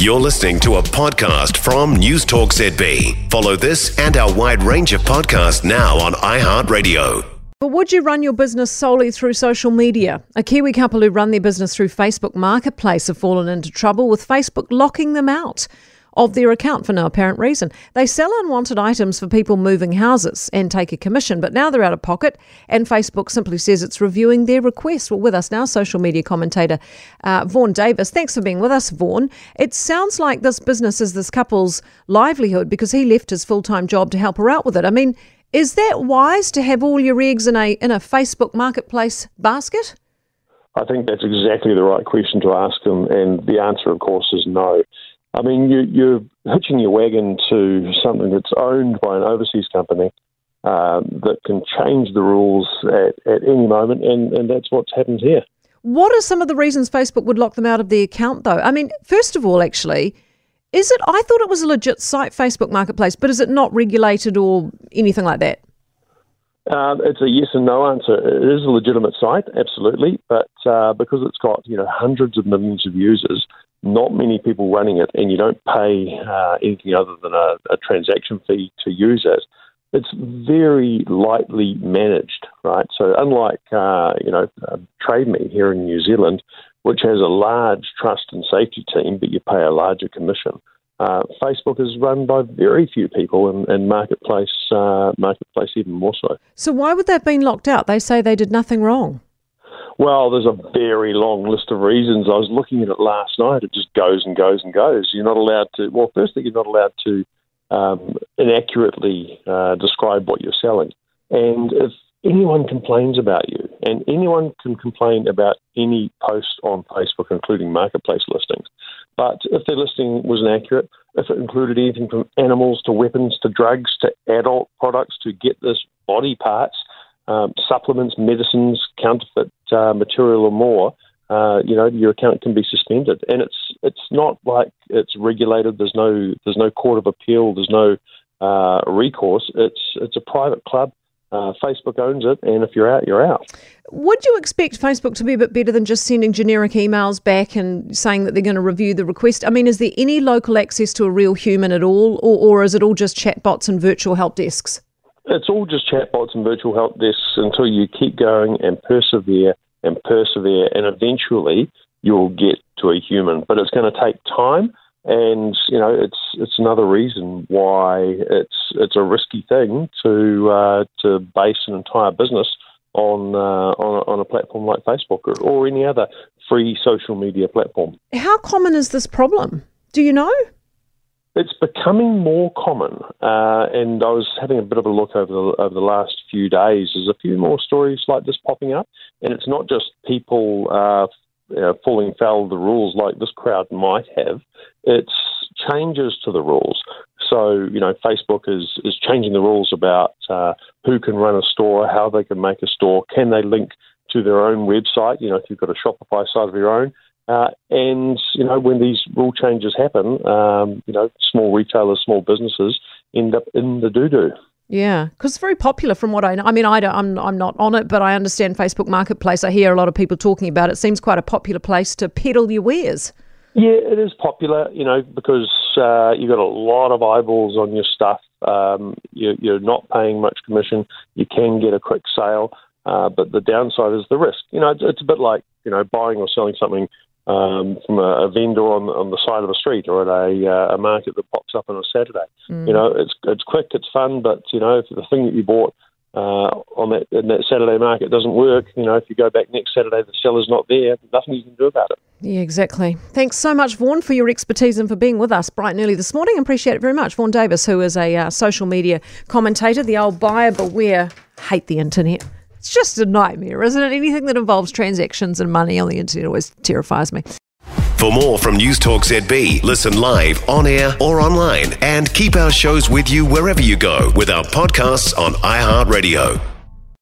You're listening to a podcast from News Talk ZB. Follow this and our wide range of podcasts now on iHeartRadio. But would you run your business solely through social media? A Kiwi couple who run their business through Facebook Marketplace have fallen into trouble with Facebook locking them out of their account for no apparent reason. They sell unwanted items for people moving houses and take a commission, but now they're out of pocket, and Facebook simply says it's reviewing their request. Well, with us now, social media commentator uh, Vaughan Davis. Thanks for being with us, Vaughan. It sounds like this business is this couple's livelihood because he left his full time job to help her out with it. I mean, is that wise to have all your eggs in a in a Facebook marketplace basket? I think that's exactly the right question to ask them, and the answer, of course, is no. I mean, you, you're hitching your wagon to something that's owned by an overseas company um, that can change the rules at, at any moment, and, and that's what's happened here. What are some of the reasons Facebook would lock them out of the account, though? I mean, first of all, actually, is it? I thought it was a legit site, Facebook Marketplace, but is it not regulated or anything like that? Um, it's a yes and no answer. It is a legitimate site, absolutely, but uh, because it's got you know hundreds of millions of users, not many people running it, and you don't pay uh, anything other than a, a, transaction fee to use it. It's very lightly managed, right? So unlike uh, you know TradeMe here in New Zealand, which has a large trust and safety team, but you pay a larger commission. Uh, Facebook is run by very few people, and, and marketplace uh, marketplace even more so. So why would they have been locked out? They say they did nothing wrong. Well, there's a very long list of reasons. I was looking at it last night. It just goes and goes and goes. You're not allowed to. Well, firstly, you're not allowed to um, inaccurately uh, describe what you're selling. And if anyone complains about you, and anyone can complain about any post on Facebook, including marketplace listings. But if their listing was inaccurate, if it included anything from animals to weapons to drugs to adult products to get this body parts, um, supplements, medicines, counterfeit uh, material, or more, uh, you know, your account can be suspended. And it's it's not like it's regulated. There's no there's no court of appeal. There's no uh, recourse. It's it's a private club. Uh, Facebook owns it, and if you're out, you're out. Would you expect Facebook to be a bit better than just sending generic emails back and saying that they're going to review the request? I mean, is there any local access to a real human at all, or, or is it all just chatbots and virtual help desks? it's all just chatbots and virtual help desks until you keep going and persevere and persevere, and eventually you'll get to a human. But it's going to take time, and you know it's it's another reason why it's it's a risky thing to uh, to base an entire business on uh, on, a, on a platform like Facebook or, or any other free social media platform. How common is this problem? Do you know? It's becoming more common, uh, and I was having a bit of a look over the, over the last few days. There's a few more stories like this popping up, and it's not just people uh, you know, falling foul of the rules like this crowd might have. It's changes to the rules. So you know, Facebook is is changing the rules about uh, who can run a store, how they can make a store, can they link to their own website. You know, if you've got a Shopify site of your own, uh, and you know, when these rule changes happen, um, you know, small retailers, small businesses end up in the doo doo. Yeah, because it's very popular from what I know. I mean, I don't, I'm I'm not on it, but I understand Facebook Marketplace. I hear a lot of people talking about it. it seems quite a popular place to peddle your wares. Yeah, it is popular, you know, because uh, you've got a lot of eyeballs on your stuff. Um, you, you're not paying much commission. You can get a quick sale, uh, but the downside is the risk. You know, it's, it's a bit like you know buying or selling something um, from a, a, vendor on on the side of a street or at a, uh, a market that pops up on a Saturday. Mm. You know, it's it's quick, it's fun, but you know, if the thing that you bought uh, on that in that Saturday market doesn't work, you know, if you go back next Saturday, the seller's not there. Nothing you can do about it. Yeah, exactly. Thanks so much, Vaughan, for your expertise and for being with us bright and early this morning. Appreciate it very much, Vaughan Davis, who is a uh, social media commentator. The old buyer beware. Hate the internet. It's just a nightmare, isn't it? Anything that involves transactions and money on the internet always terrifies me. For more from News Talk ZB, listen live, on air, or online, and keep our shows with you wherever you go with our podcasts on iHeartRadio.